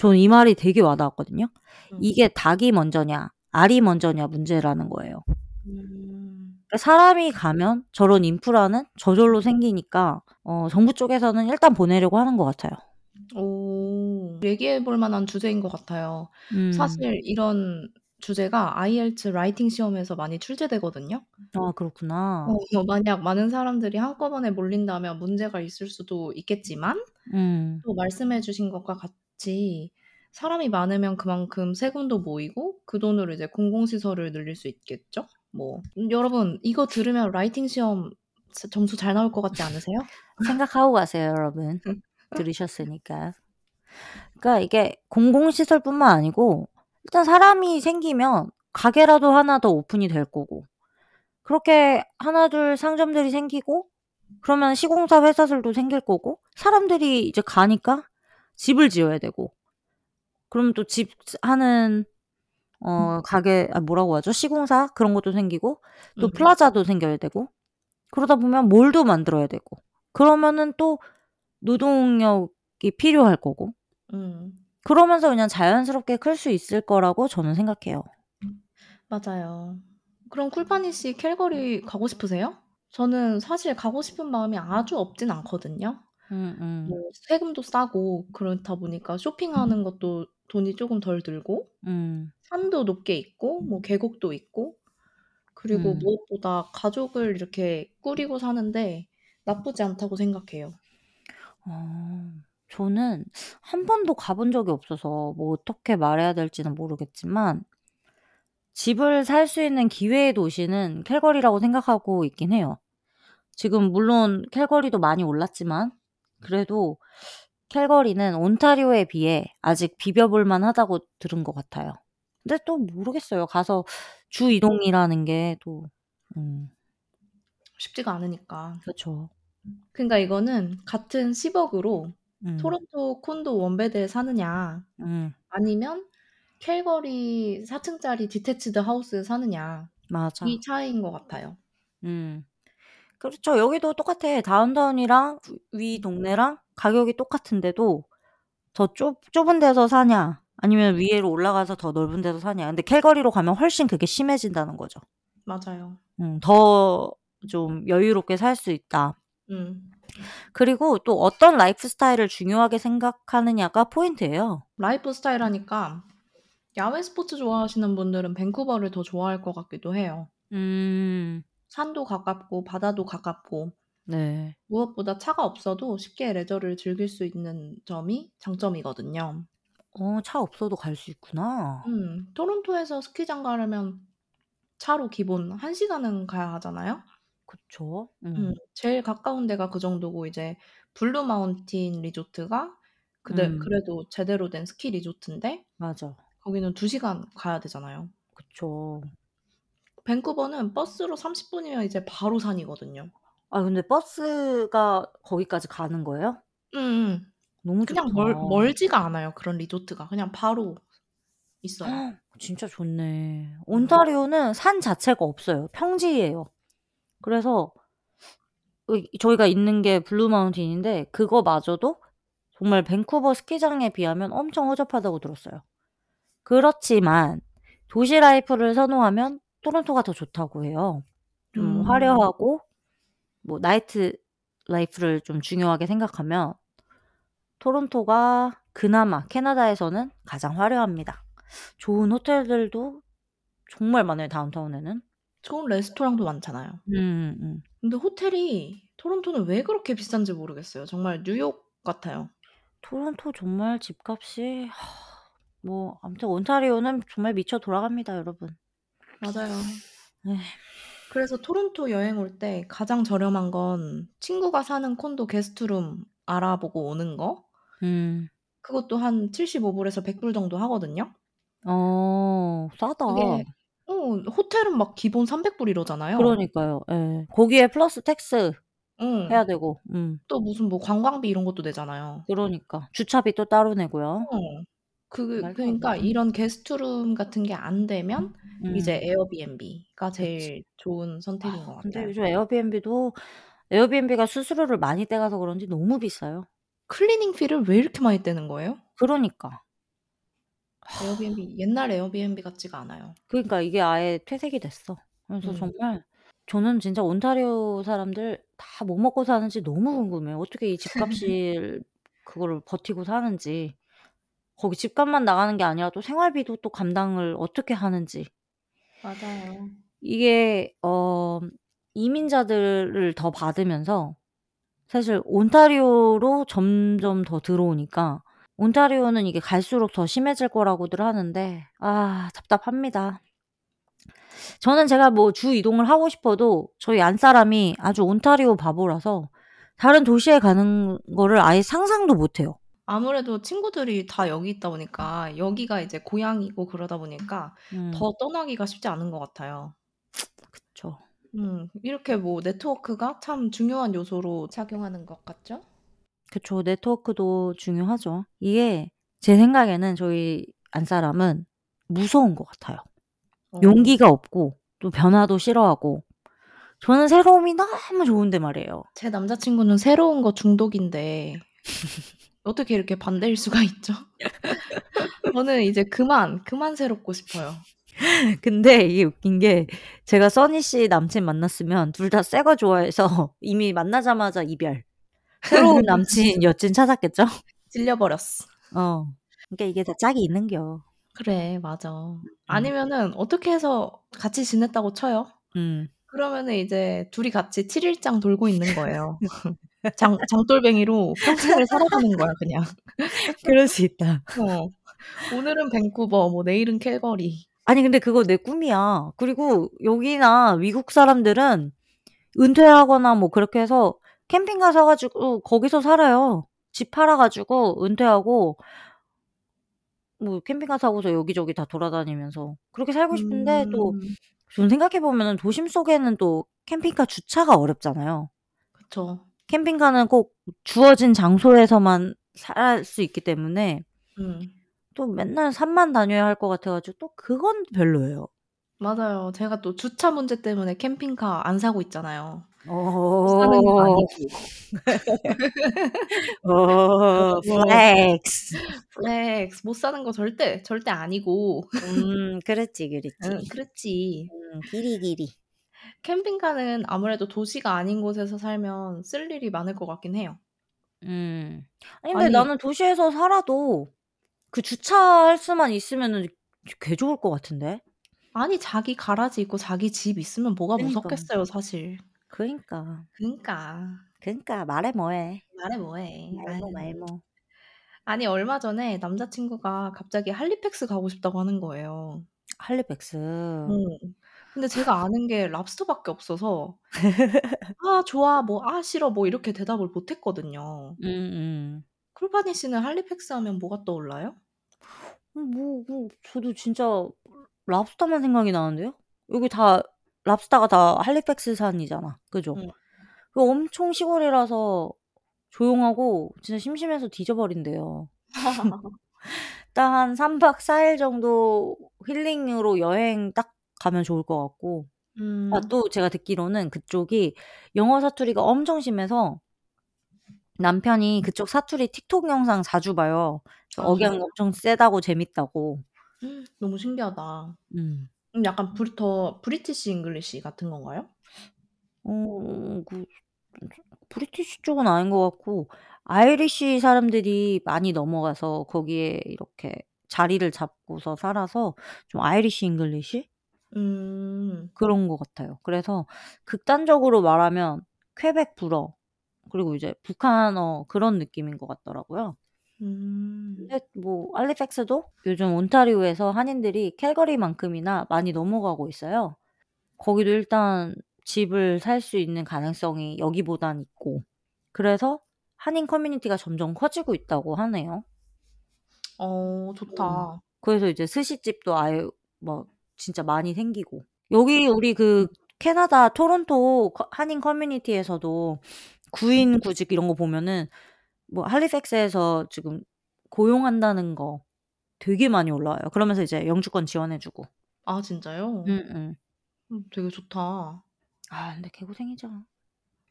저는 이 말이 되게 와닿았거든요. 음. 이게 닭이 먼저냐 알이 먼저냐 문제라는 거예요. 음. 그러니까 사람이 가면 저런 인프라는 저절로 생기니까 어 정부 쪽에서는 일단 보내려고 하는 것 같아요. 오. 얘기해 볼 만한 주제인 것 같아요. 음. 사실 이런 주제가 IELTS writing 시험에서 많이 출제되거든요. 아 그렇구나. 어 만약 많은 사람들이 한꺼번에 몰린다면 문제가 있을 수도 있겠지만 음. 또 말씀해 주신 것과 같 이 사람이 많으면 그만큼 세금도 모이고 그 돈으로 이제 공공시설을 늘릴 수 있겠죠? 뭐음 여러분 이거 들으면 writing 시험 스 점수 잘 나올 것 같지 않으세요? [LAUGHS] 생각하고 가세요, 여러분. [LAUGHS] 들으셨으니까. 그러니까 이게 공공시설뿐만 아니고 일단 사람이 생기면 가게라도 하나 더 오픈이 될 거고 그렇게 하나 둘 상점들이 생기고 그러면 시공사 회사들도 생길 거고 사람들이 이제 가니까 집을 지어야 되고 그럼 또 집 하는 어 가게 아 뭐라고 하죠? 시공사 그런 것도 생기고 또 음. plaza도 생겨야 되고 그러다 보면 mall도 만들어야 되고 그러면은 또 노동력이 필요할 거고 음. 그러면서 그냥 자연스럽게 클 수 있을 거라고 저는 생각해요. 맞아요. 그럼 쿨파니 씨 캘거리 가고 싶으세요? 저는 사실 가고 싶은 마음이 아주 없진 않거든요. 음음. 뭐 세금도 싸고 그렇다 보니까 쇼핑하는 것도 돈이 쪼금 덜 들고 음. 산도 높게 있고 뭐 계곡도 있고 그리고 음. 무엇보다 가족을 이렇게 꾸리고 사는데 나쁘지 않다고 생각해요. 어. 저는 한 번도 가 본 적이 없어서 뭐 어떻게 말해야 될지는 모르겠지만 집을 살 수 있는 기회의 도시는 캘거리라고 생각하고 있긴 해요. 지금 물론 캘거리도 많이 올랐지만 그래도 캘거리는 온타리오에 비해 아직 비벼 볼 만하다고 들은 것 같아요. 근데 또 모르겠어요. 가서 주 이동이라는 게 또 음 쉽지가 않으니까. 그쵸. 그러니까 이거는 같은 10억 으로 음. 토론토 콘도 one bed에 사느냐 음. 아니면 캘거리 4 층짜리 detached house에 사느냐 맞아. 이 차이인 것 같아요. 음. 그렇죠. 여기도 똑같아. downtown이랑 위 동네랑 가격이 똑같은데도 더 좁 좁은 데서 사냐 아니면 위로 올라가서 더 넓은 데서 사냐. 근데 캘거리로 가면 훨씬 그게 심해진다는 거죠. 맞아요. 음 더 좀 여유롭게 살 수 있다. 음. 그리고 또 어떤 라이프 스타일을 중요하게 생각하느냐가 포인트예요. 라이프 스타일 하니까 야외 스포츠 좋아하시는 분들은 밴쿠버를 더 좋아할 것 같기도 해요. 음. 산도 가깝고 바다도 가깝고 네. 무엇보다 차가 없어도 쉽게 레저를 즐길 수 있는 점이 장점이거든요. 어 차 없어도 갈 수 있구나. 음. 토론토에서 스키장 가려면 차로 기본 1 시간은 가야 하잖아요. 그쵸. 음. 음. 제일 가까운 데가 그 정도고 이제 블루 마운틴 리조트가 그대 음. 그래도 제대로 된 스키 리조트인데 맞아. 거기는 2 시간 가야 되잖아요. 그쵸. 밴쿠버는 버스로 30 분이면 이제 바로 산이거든요. 아 근데 버스가 거기까지 가는 거예요? 음음. 너무 그냥 좋다. 멀 멀지가 않아요, 그런 리조트가. 그냥 바로 있어요. 진짜 좋네. 음. 온타리오는 산 자체가 없어요. 평지예요. 그래서 의 저희가 있는 게 블루 마운틴인데 그거마저도 정말 밴쿠버 스키장에 비하면 엄청 허접하다고 들었어요. 그렇지만 도시 life를 선호하면 토론토가 더 좋다고 해요. 좀 음. 화려하고 뭐 nightlife를 좀 중요하게 생각하면 토론토가 그나마 캐나다에서는 가장 화려합니다. 좋은 호텔들도 정말 많아요, downtown에는. 좋은 레스토랑도 많잖아요. 음 음. 근데 호텔이 토론토는 왜 그렇게 비싼지 모르겠어요. 정말 뉴욕 같아요. 토론토 정말 집값이 뭐 아무튼 온타리오는 정말 미쳐 돌아갑니다, 여러분. 맞아요. 에휴. 그래서 토론토 여행 올 때 가장 저렴한 건 친구가 사는 콘도 게스트룸 알아보고 오는 거. 음. 그것도 한 75불에서 100불 정도 하거든요. 어 싸다. 그게 어 호텔은 막 기본 300불 이러잖아요. 그러니까요. 예. 거기에 플러스 응. 해야 되고. 음. 또 무슨 뭐 관광비 이런 것도 내잖아요. 그러니까. 주차비 또 따로 내고요. 어. 그 말도 안 그러니까 되지. 이런 guest room 같은 게 안 되면 음. 이제 에어비앤비가 그치. 제일 좋은 선택인 것 아 근데 같아요. 요즘 에어비앤비도 에어비앤비가 수수료를 많이 떼가서 그런지 너무 비싸요. cleaning fee를 왜 이렇게 많이 떼는 거예요? 그러니까. 에어비앤비 옛날 에어비앤비 같지가 않아요. 그러니까 이게 아예 퇴색이 됐어. 그래서 음. 정말 저는 진짜 온타리오 사람들 다 뭐 먹고 사는지 너무 궁금해요. 어떻게 이 집값을 [LAUGHS] 그거를 버티고 사는지. 거기 집값만 나가는 게 아니라 또 생활비도 또 감당을 어떻게 하는지. 맞아요. 이게 어 이민자들을 더 받으면서 사실 온타리오로 점점 더 들어오니까 온타리오는 이게 갈수록 더 심해질 거라고들 하는데 아 답답합니다. 저는 제가 뭐 주 이동을 하고 싶어도 저희 안사람이 아주 온타리오 바보라서 다른 도시에 가는 거를 아예 상상도 못 해요. 아무래도 친구들이 다 여기 있다 보니까 여기가 이제 고향이고 그러다 보니까 음. 더 떠나기가 쉽지 않은 것 같아요. 그쵸. 음. 이렇게 뭐 네트워크가 참 중요한 요소로 작용하는 것 같죠? 그쵸. 네트워크도 중요하죠. 이게 제 생각에는 저희 안사람은 무서운 것 같아요. 어. 용기가 없고 또 변화도 싫어하고 저는 새로움이 너무 좋은데 말이에요. 제 남자친구는 새로운 거 중독인데 [LAUGHS] 어떻게 이렇게 반대일 수가 있죠? [LAUGHS] 저는 이제 그만, 그만 새롭고 싶어요. 근데 이게 웃긴 게 제가 써니 씨 남친 만났으면 둘 다 새 거 좋아해서 [LAUGHS] 이미 만나자마자 이별. 새로운 남친, [LAUGHS] 여친 찾았겠죠? 질려버렸어. 어. 그러니까 이게 다 짝이 있는겨. 그래, 맞아. 음. 아니면은 어떻게 해서 같이 지냈다고 쳐요. 음. 그러면은 이제 둘이 같이 7일장 돌고 있는 거예요. 장 장돌뱅이로 평생을 살아가는 거야, 그냥. [LAUGHS] 그럴 수 있다. 어. 오늘은 밴쿠버, 뭐 내일은 캘거리. 아니 근데 그거 내 꿈이야. 그리고 여기나 미국 사람들은 은퇴하거나 뭐 그렇게 해서 캠핑카 사 가지고 거기서 살아요. 집 팔아 가지고 은퇴하고 뭐 캠핑카 타고서 여기저기 다 돌아다니면서 그렇게 살고 싶은데 또 음. 좀 생각해 보면은 도심 속에는 또 캠핑카 주차가 어렵잖아요. 그쵸. 캠핑카는 꼭 주어진 장소에서만 살 수 있기 때문에 음. 또 맨날 산만 다녀야 할 것 같아 가지고 또 그건 별로예요. 맞아요. 제가 또 주차 문제 때문에 캠핑카 안 사고 있잖아요. 어. 못 사는 거 아니고. [LAUGHS] 어. 플렉스. 플렉스. 못 사는 거 절대, 절대 아니고. 음. 그렇지, 그렇지. 응, 그렇지. 음. 기리기리. 캠핑카는 아무래도 도시가 아닌 곳에서 살면 쓸 일이 많을 것 같긴 해요. 음. 아니 근데 아니 나는 도시에서 살아도 그 주차할 수만 있으면은 개 좋을 것 같은데. 아니 자기 가라지 있고 자기 집 있으면 뭐가 그니까. 무섭겠어요, 사실. 그러니까. 그니까. 그러니까 말해 뭐 해. 말해 뭐 해. 말모 아유. 말모. 아니 얼마 전에 남자친구가 갑자기 할리팩스 가고 싶다고 하는 거예요. 할리팩스. 어. 근데 제가 아는 게 랍스터밖에 없어서 [LAUGHS] "아 좋아." 뭐 "아 싫어." 뭐 이렇게 대답을 못 했거든요. 음음. 쿨바니 씨는 할리팩스 하면 뭐가 떠올라요? 음 뭐 뭐 저도 진짜 랍스터만 생각이 나는데요. 여기 다 랍스터가 다 할리팩스산이잖아. 그죠? 응. 그 엄청 시골이라서 조용하고 진짜 심심해서 뒤져버린대요. [LAUGHS] 딱 한 3 박 4 일 정도 힐링으로 여행 딱 가면 좋을 것 같고. 아 음. 또 제가 듣기로는 그쪽이 영어 사투리가 엄청 심해서 남편이 그쪽 사투리 틱톡 영상 자주 봐요. 아 억양? 엄청 세다고 재밌다고. 너무 신기하다. 음. 음 약간 Bri the British English 같은 건가요? 어 그 British 쪽은 아닌 것 같고 Irish 사람들이 많이 넘어가서 거기에 이렇게 자리를 잡고서 살아서 좀 Irish English? 음. 그런 것 같아요. 그래서 극단적으로 말하면 퀘벡 불어 그리고 이제 북한어 그런 느낌인 것 같더라고요. 음. 근데 뭐 할리팩스도 요즘 온타리오에서 한인들이 캘거리만큼이나 많이 넘어가고 있어요. 거기도 일단 집을 살 수 있는 가능성이 여기보단 있고 그래서 한인 커뮤니티가 점점 커지고 있다고 하네요. 어 음. 좋다. 그래서 이제 스시집도 아예 막 진짜 많이 생기고. 여기 우리 그 캐나다 토론토 커 한인 커뮤니티에서도 구인 구직 이런 거 보면은 뭐 할리팩스에서 지금 고용한다는 거 되게 많이 올라와요. 그러면서 이제 영주권 지원해 주고. 아 진짜요? 음음. 음 되게 좋다. 아 근데 개고생이죠.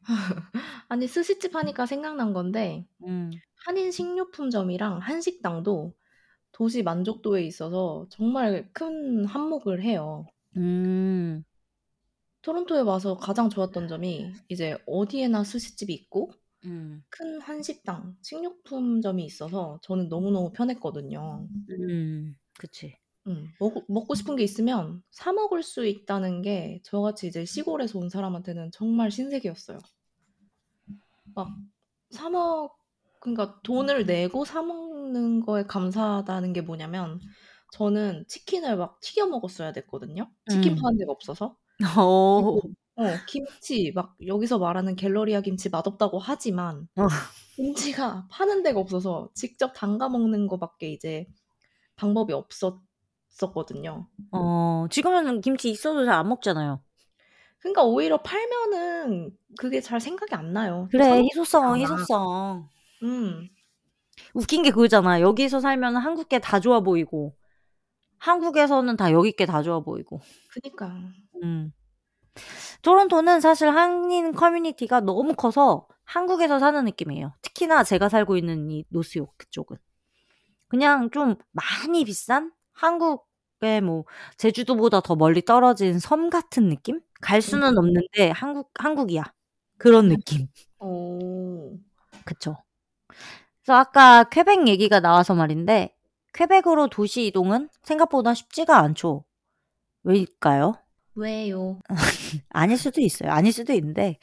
[LAUGHS] 아니 스시집 하니까 생각난 건데 음. 한인 식료품점이랑 한식당도 도시 만족도에 있어서 정말 큰 한몫을 해요. 음. 토론토에 와서 가장 좋았던 점이 이제 어디에나 스시집이 있고 음. 큰 한식당, 식료품점이 있어서 저는 너무너무 편했거든요. 음. 그치. 음. 먹고 먹고 싶은 게 있으면 사 먹을 수 있다는 게 저같이 이제 시골에서 온 사람한테는 정말 신세계였어요. 막 사 먹 그러니까 돈을 내고 사 먹는 거에 감사하다는 게 뭐냐면 저는 치킨을 막 튀겨 먹었어야 됐거든요, 치킨 음. 파는 데가 없어서. 어. 그리고 어 김치 막 여기서 말하는 갤러리아 김치 맛없다고 하지만 어. 김치가 파는 데가 없어서 직접 담가 먹는 거 밖에 이제 방법이 없었었거든요. 어. 지금은 김치 있어도 잘 안 먹잖아요. 그러니까 오히려 팔면은 그게 잘 생각이 안 나요. 그래. 희소성은 않아. 희소성. 음. 웃긴 게 그거잖아. 여기서 살면은 한국 게 다 좋아 보이고 한국에서는 다 여기 게 다 좋아 보이고. 그니까. 음. 토론토는 사실 한인 커뮤니티가 너무 커서 한국에서 사는 느낌이에요. 특히나 제가 살고 있는 이 노스요크 쪽은. 그냥 좀 많이 비싼 한국의 뭐 제주도보다 더 멀리 떨어진 섬 같은 느낌? 갈 수는 음. 없는데 한국 한국이야. 그런 느낌. 어. 그쵸. 그래서 아까 퀘벡 얘기가 나와서 말인데 퀘벡으로 도시 이동은 생각보다 쉽지가 않죠. 왜일까요? 왜요? [LAUGHS] 아닐 수도 있어요. 아닐 수도 있는데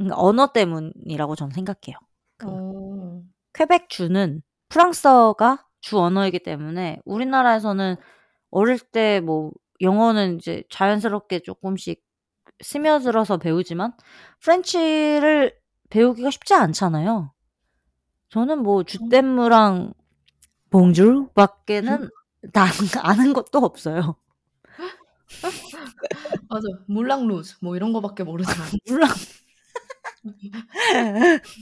음 언어 때문이라고 저는 생각해요. 그 어. 퀘벡 주는 프랑스어가 주 언어이기 때문에 우리나라에서는 어릴 때 뭐 영어는 이제 자연스럽게 쪼끔씩 스며들어서 배우지만 프렌치를 배우기가 쉽지 않잖아요. 저는 뭐 주댐무랑 봉주르 밖에는 다 아는 것도 없어요. [LAUGHS] 맞아. 물랑 루즈 뭐 이런 거밖에 모르죠. [LAUGHS] 물랑 [LAUGHS]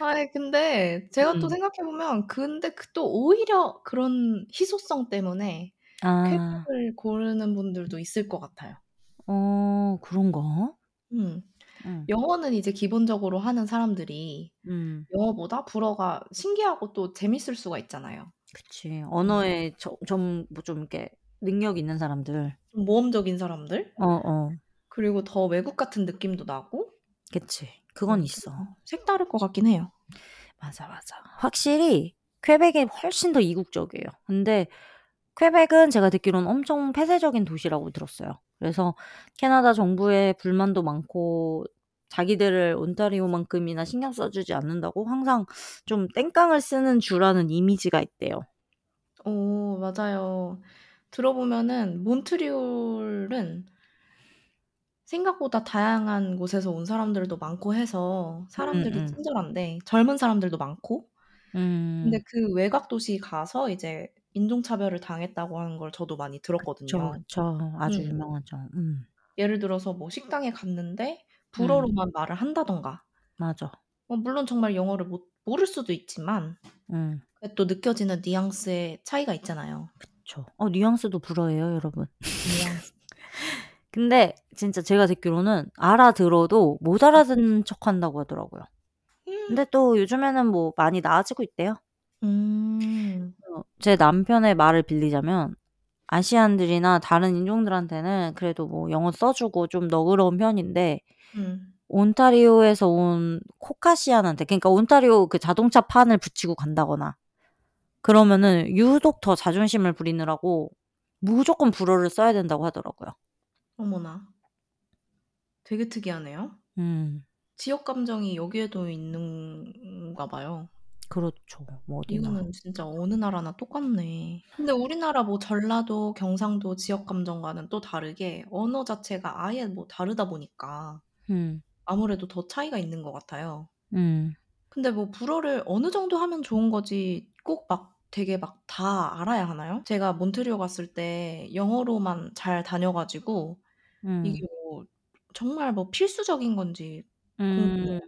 아이 근데 제가 또 음. 생각해 보면 근데 그 또 오히려 그런 희소성 때문에 아. 퀘벡을 고르는 분들도 있을 것 같아요. 어 그런가? 음. 음. 영어는 이제 기본적으로 하는 사람들이 음. 영어보다 불어가 신기하고 또 재밌을 수가 있잖아요. 그치. 음. 언어에 저 좀 뭐 좀 이렇게 능력 있는 사람들. 좀 모험적인 사람들. 어 어. 그리고 더 외국 같은 느낌도 나고. 그치. 그건 음 있어. 색다를 것 같긴 해요. 맞아, 맞아. 확실히 퀘벡이 훨씬 더 이국적이에요. 근데 퀘벡은 제가 듣기로는 엄청 폐쇄적인 도시라고 들었어요. 그래서 캐나다 정부에 불만도 많고 자기들을 온타리오만큼이나 신경 써 주지 않는다고 항상 좀 땡깡을 쓰는 주라는 이미지가 있대요. 어 맞아요. 들어보면은 몬트리올은 생각보다 다양한 곳에서 온 사람들도 많고 해서 사람들이 음 음. 친절한데 젊은 사람들도 많고 근데 음. 그 외곽 도시 가서 이제 인종차별을 당했다고 하는 걸 저도 많이 그쵸, 들었거든요. 그쵸. 아주 음. 유명하죠. 음. 예를 들어서 뭐 식당에 갔는데 음. 불어로만 말을 한다든가. 맞아. 뭐 물론 정말 영어를 못 모를 수도 있지만 음. 또 느껴지는 뉘앙스의 차이가 있잖아요. 그쵸. 어 뉘앙스도 불어예요, 여러분. 뉘앙스. [LAUGHS] 근데 진짜 제가 듣기로는 알아들어도 못 알아듣는 척 한다고 하더라고요. 근데 또 요즘에는 뭐 많이 나아지고 있대요. 음. 어제 남편의 말을 빌리자면 아시안들이나 다른 인종들한테는 그래도 뭐 영어 써 주고 좀 너그러운 편인데 음. 온타리오에서 온 코카시안한테 그러니까 온타리오 그 자동차 판을 붙이고 간다거나 그러면은 유독 더 자존심을 부리느라고 무조건 불어를 써야 된다고 하더라고요. 어머나. 되게 특이하네요. 음. 지역 감정이 여기에도 있는가 봐요. 그렇죠. 뭐 어디나. 이거는 진짜 어느 나라나 똑같네. 근데 우리나라 뭐 전라도, 경상도 지역 감정과는 또 다르게 언어 자체가 아예 뭐 다르다 보니까 음. 아무래도 더 차이가 있는 것 같아요. 음. 근데 뭐 불어를 어느 정도 하면 좋은 거지 꼭 막 되게 막 다 알아야 하나요? 제가 몬트리올 갔을 때 영어로만 잘 다녀 가지고 이게 음. 뭐 정말 뭐 필수적인 건지. 음.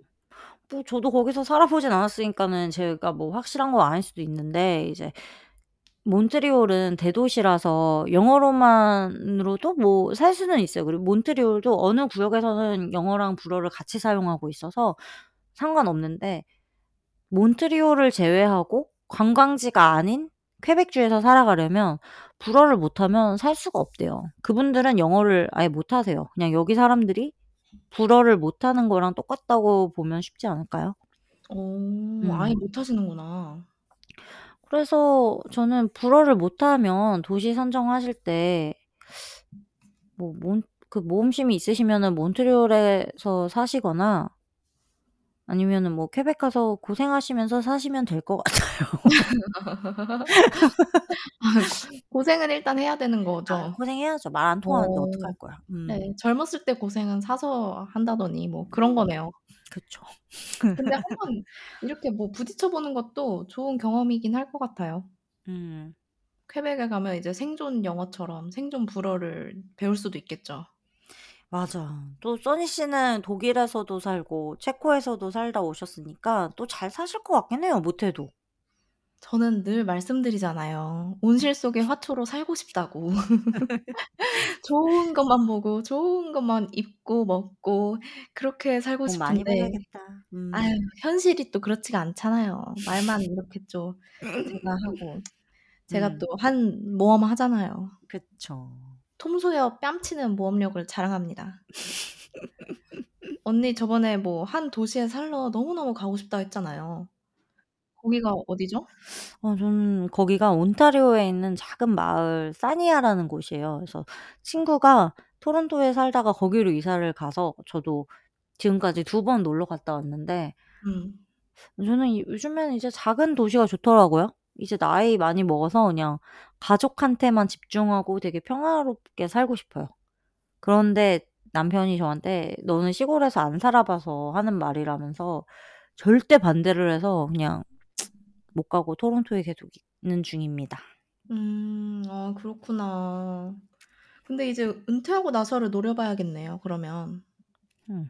뭐 저도 거기서 살아 보진 않았으니까는 제가 뭐 확실한 건 아닐 수도 있는데 이제 몬트리올은 대도시라서 영어로만으로도 뭐 살 수는 있어요. 그리고 몬트리올도 어느 구역에서는 영어랑 불어를 같이 사용하고 있어서 상관없는데 몬트리올을 제외하고 관광지가 아닌 퀘벡주에서 살아가려면 불어를 못하면 살 수가 없대요. 그분들은 영어를 아예 못하세요. 그냥 여기 사람들이 불어를 못하는 거랑 똑같다고 보면 쉽지 않을까요? 어 아예 음. 못 하시는구나. 그래서 저는 불어를 못하면 도시 선정하실 때 뭐 몬 그 모험심이 있으시면은 몬트리올에서 사시거나 아니면은 뭐 퀘벡 가서 고생하시면서 사시면 될 것 같아요. 아고 고생은 일단 해야 되는 아 거죠. 고생해야죠. 말 안 통하는데 어 어떡할 거야. 음. 네. 젊었을 때 고생은 사서 한다더니 뭐 그런 거네요. 그쵸. 근데 [LAUGHS] 한번 이렇게 뭐 부딪혀 보는 것도 좋은 경험이긴 할 것 같아요. 음. 퀘벡에 가면 이제 생존 영어처럼 생존 불어를 배울 수도 있겠죠. 맞아. 또 써니 씨는 독일에서도 살고 체코에서도 살다 오셨으니까 또 잘 사실 것 같긴 해요, 못해도. 저는 늘 말씀드리잖아요. 온실 속의 화초로 살고 싶다고. [LAUGHS] 좋은 것만 보고 좋은 것만 입고 먹고 그렇게 살고 돈 많이 싶은데 벌어야겠다. 아유 음. 현실이 또 그렇지가 않잖아요. 말만 이렇게 좀 [LAUGHS] 제가 하고 제가 음. 또한 모험 하잖아요. 그쵸. 톰 소여 뺨치는 모험력을 자랑합니다. 언니 저번에 뭐 한 도시에 살러 너무너무 가고 싶다 했잖아요. 거기가 어디죠? 어 저는 거기가 온타리오에 있는 작은 마을 사니아라는 곳이에요. 그래서 친구가 토론토에 살다가 거기로 이사를 가서 저도 지금까지 2번 놀러 갔다 왔는데 음. 저는 이 요즘에는 이제 작은 도시가 좋더라고요. 이제 나이 많이 먹어서 그냥 가족한테만 집중하고 되게 평화롭게 살고 싶어요. 그런데 남편이 저한테 "너는 시골에서 안 살아 봐서 하는 말이라면서 절대 반대를 해서 그냥 못 가고 토론토에 계속 있는 중입니다. 음. 아 그렇구나. 근데 이제 은퇴하고 나서를 노려봐야겠네요 그러면. 음.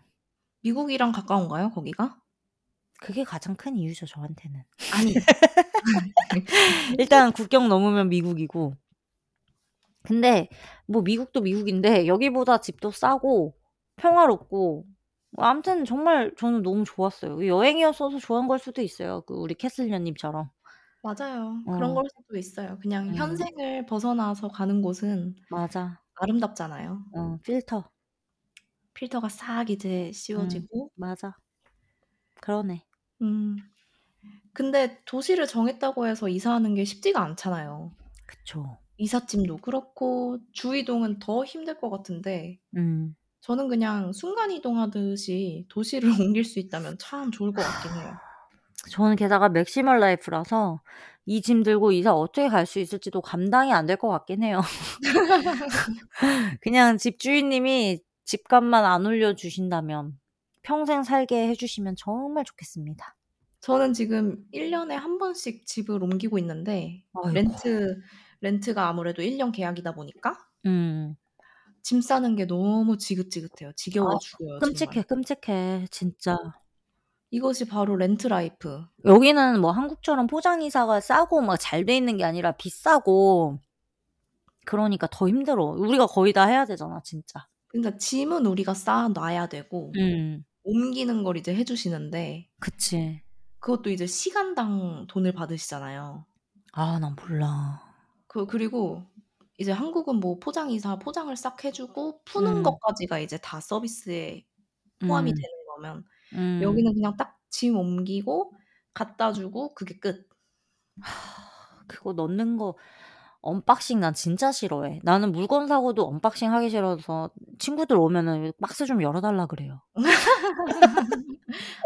미국이랑 가까운가요 거기가? 그게 가장 큰 이유죠 저한테는. 아니 [LAUGHS] 일단 국경 넘으면 미국이고 근데 뭐 미국도 미국인데 여기보다 집도 싸고 평화롭고 뭐 아무튼 정말 저는 너무 좋았어요. 여행이었어서 좋은 걸 수도 있어요. 그 우리 캐슬리언 님처럼. 맞아요. 그런 어. 걸 수도 있어요. 그냥 음. 현생을 벗어나서 가는 곳은 맞아. 아름답잖아요. 어 필터. 필터가 싹 이제 음. 씌워지고 맞아. 그러네. 음. 근데 도시를 정했다고 해서 이사하는 게 쉽지가 않잖아요. 그쵸. 이삿짐도 그렇고 주 이동은 더 힘들 것 같은데 음. 저는 그냥 순간 이동하듯이 도시를 [LAUGHS] 옮길 수 있다면 참 좋을 것 같긴 해요. 저는 게다가 maximal life라서 이 짐 들고 이사 어떻게 갈 수 있을지도 감당이 안 될 것 같긴 해요. [LAUGHS] 그냥 집주인님이 집값만 안 올려 주신다면 평생 살게 해 주시면 정말 좋겠습니다. 저는 지금 1 년에 1 번씩 집을 옮기고 있는데 아이고. rent rent가 아무래도 1년 계약이다 보니까 음. 짐 싸는 게 너무 지긋지긋해요. 아 지겨워 죽어요 정말. 끔찍해, 끔찍해 진짜. 이것이 바로 rent life. 여기는 뭐 한국처럼 포장 이사가 싸고 막 잘 돼 있는 게 아니라 비싸고 그러니까 더 힘들어. 우리가 거의 다 해야 되잖아 진짜. 그러니까 짐은 우리가 쌓아 놔야 되고 음. 옮기는 걸 이제 해 주시는데 그치. 그것도 이제 시간당 돈을 받으시잖아요. 아 난 몰라. 그 그리고 이제 한국은 뭐 포장이사 포장을 싹 해 주고 푸는 음. 것까지가 이제 다 서비스에 포함이 음. 되는 거면 음. 여기는 그냥 딱 짐 옮기고 갖다 주고 그게 끝. 그거 넣는 거 unboxing 난 진짜 싫어해. 나는 물건 사고도 unboxing 하기 싫어서 친구들 오면은 박스 좀 열어 달라 그래요. [LAUGHS]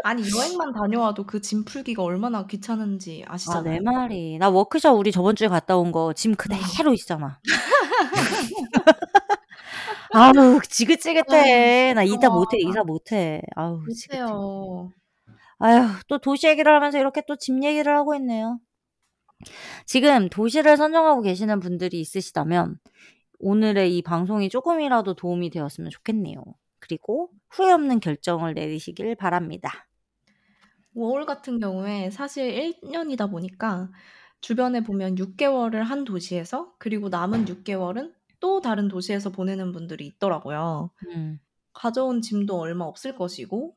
아니 여행만 다녀와도 그 짐 풀기가 얼마나 귀찮은지 아 내 아시잖아요. 말이. 나 워크숍 우리 저번 주에 갔다 온 거 짐 음. 그대로 있잖아. [LAUGHS] 아우 아 지긋지긋해. 나 이사 못해. 이사 못해. 아우 지긋해. 아휴 또 도시 얘기를 하면서 이렇게 또 집 얘기를 하고 있네요. 지금 도시를 선정하고 계시는 분들이 있으시다면 오늘의 이 방송이 쪼끔이라도 도움이 되었으면 좋겠네요. 그리고 후회 없는 결정을 내리시길 바랍니다. 워홀 같은 경우에 사실 1 년이다 보니까 주변에 보면 6 개월을 한 도시에서 그리고 남은 6 개월은 또 다른 도시에서 보내는 분들이 있더라고요. 음. 가져온 짐도 얼마 없을 것이고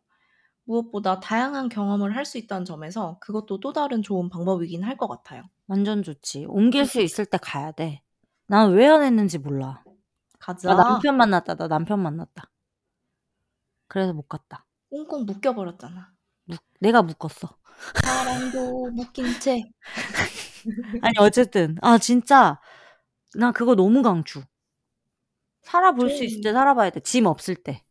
무엇보다 다양한 경험을 할 수 있다는 점에서 그것도 또 다른 좋은 방법이긴 할 것 같아요. 완전 좋지. 옮길 수 있을 때 가야 돼. 난 왜 안 했는지 몰라. 가자. 나 남편 만났다. 나 남편 만났다. 그래서 못 갔다. 꽁꽁 묶여버렸잖아. 묵- 내가 묶었어. 사랑도 [LAUGHS] 묶인 채. 아니 어쨌든 아 진짜 나 그거 너무 강추. 살아볼 수 좀- 있을 때 살아봐야 돼. 짐 없을 때.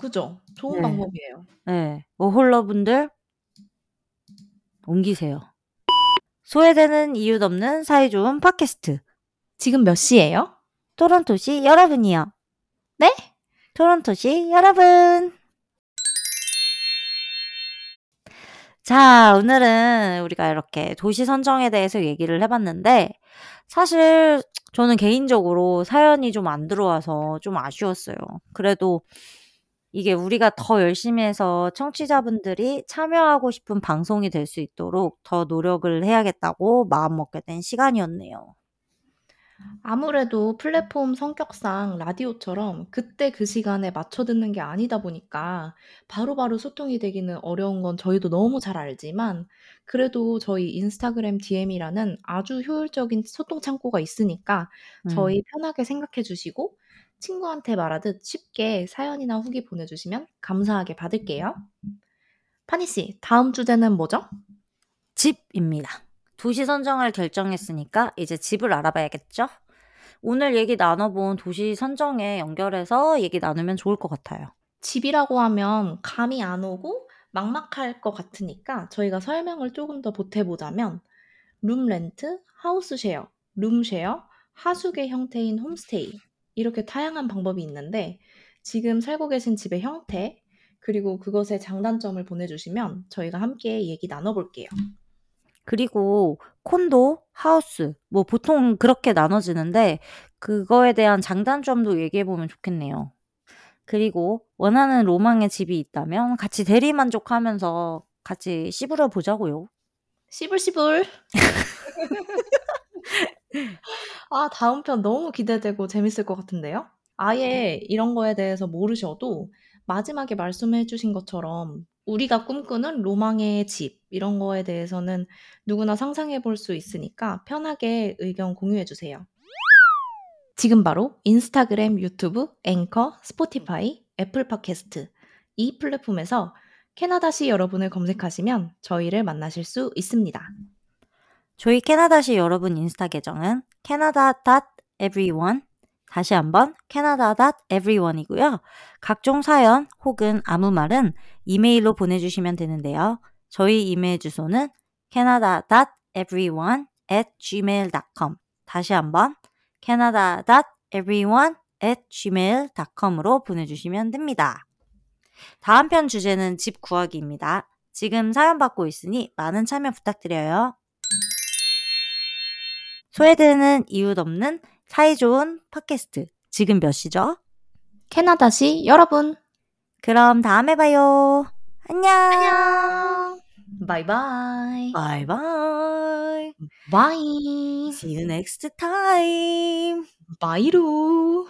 그죠? 좋은 네. 방법이에요. 네. 워홀러분들 옮기세요. 소외되는 이유 없는 사이 좋은 팟캐스트. 지금 몇 시예요? 토론토시 여러분이요. 네? 토론토시 여러분. 자, 오늘은 우리가 이렇게 도시 선정에 대해서 얘기를 해봤는데, 사실 저는 개인적으로 사연이 좀 안 들어와서 좀 아쉬웠어요. 그래도 이게 우리가 더 열심히 해서 청취자분들이 참여하고 싶은 방송이 될 수 있도록 더 노력을 해야겠다고 마음먹게 된 시간이었네요. 아무래도 플랫폼 성격상 라디오처럼 그때 그 시간에 맞춰 듣는 게 아니다 보니까 바로바로 소통이 되기는 어려운 건 저희도 너무 잘 알지만 그래도 저희 인스타그램 DM이라는 아주 효율적인 소통 창구가 있으니까 음. 저희 편하게 생각해 주시고 친구한테 말하듯 쉽게 사연이나 후기 보내주시면 감사하게 받을게요. 파니 씨, 다음 주제는 뭐죠? 집입니다. 도시 선정을 결정했으니까 이제 집을 알아봐야겠죠? 오늘 얘기 나눠본 도시 선정에 연결해서 얘기 나누면 좋을 것 같아요. 집이라고 하면 감이 안 오고 막막할 것 같으니까 저희가 설명을 조금 더 보태보자면 룸 렌트, 하우스 쉐어, 룸 쉐어, 하숙의 형태인 홈스테이 이렇게 다양한 방법이 있는데 지금 살고 계신 집의 형태 그리고 그것의 장단점을 보내주시면 저희가 함께 얘기 나눠볼게요. 그리고 콘도, 하우스, 뭐 보통 그렇게 나눠지는데 그거에 대한 장단점도 얘기해보면 좋겠네요. 그리고 원하는 로망의 집이 있다면 같이 대리만족하면서 같이 씹으려 보자고요. 시불시불. [LAUGHS] 아, 다음 편 너무 기대되고 재밌을 것 같은데요? 아예 이런 거에 대해서 모르셔도 마지막에 말씀해 주신 것처럼 우리가 꿈꾸는 로망의 집 이런 거에 대해서는 누구나 상상해 볼 수 있으니까 편하게 의견 공유해 주세요. 지금 바로 인스타그램, 유튜브, 앵커, 스포티파이, 애플 팟캐스트 이 플랫폼에서 캐나다시 여러분을 검색하시면 저희를 만나실 수 있습니다. 저희 캐나다시 여러분 인스타 계정은 canada.everyone 다시 한번 canada.everyone이고요. 각종 사연 혹은 아무 말은 이메일로 보내주시면 되는데요. 저희 이메일 주소는 canada.everyone at gmail.com 다시 한번 canada.everyone at gmail.com으로 보내주시면 됩니다. 다음 편 주제는 집 구하기입니다. 지금 사연 받고 있으니 많은 참여 부탁드려요. 소외되는 이유 없는 사이 좋은 팟캐스트. 지금 몇 시죠? 캐나다시 여러분 그럼 다음에 봐요. 안녕. 안녕 바이바이 바이바이. 바이 See you next time. 바이루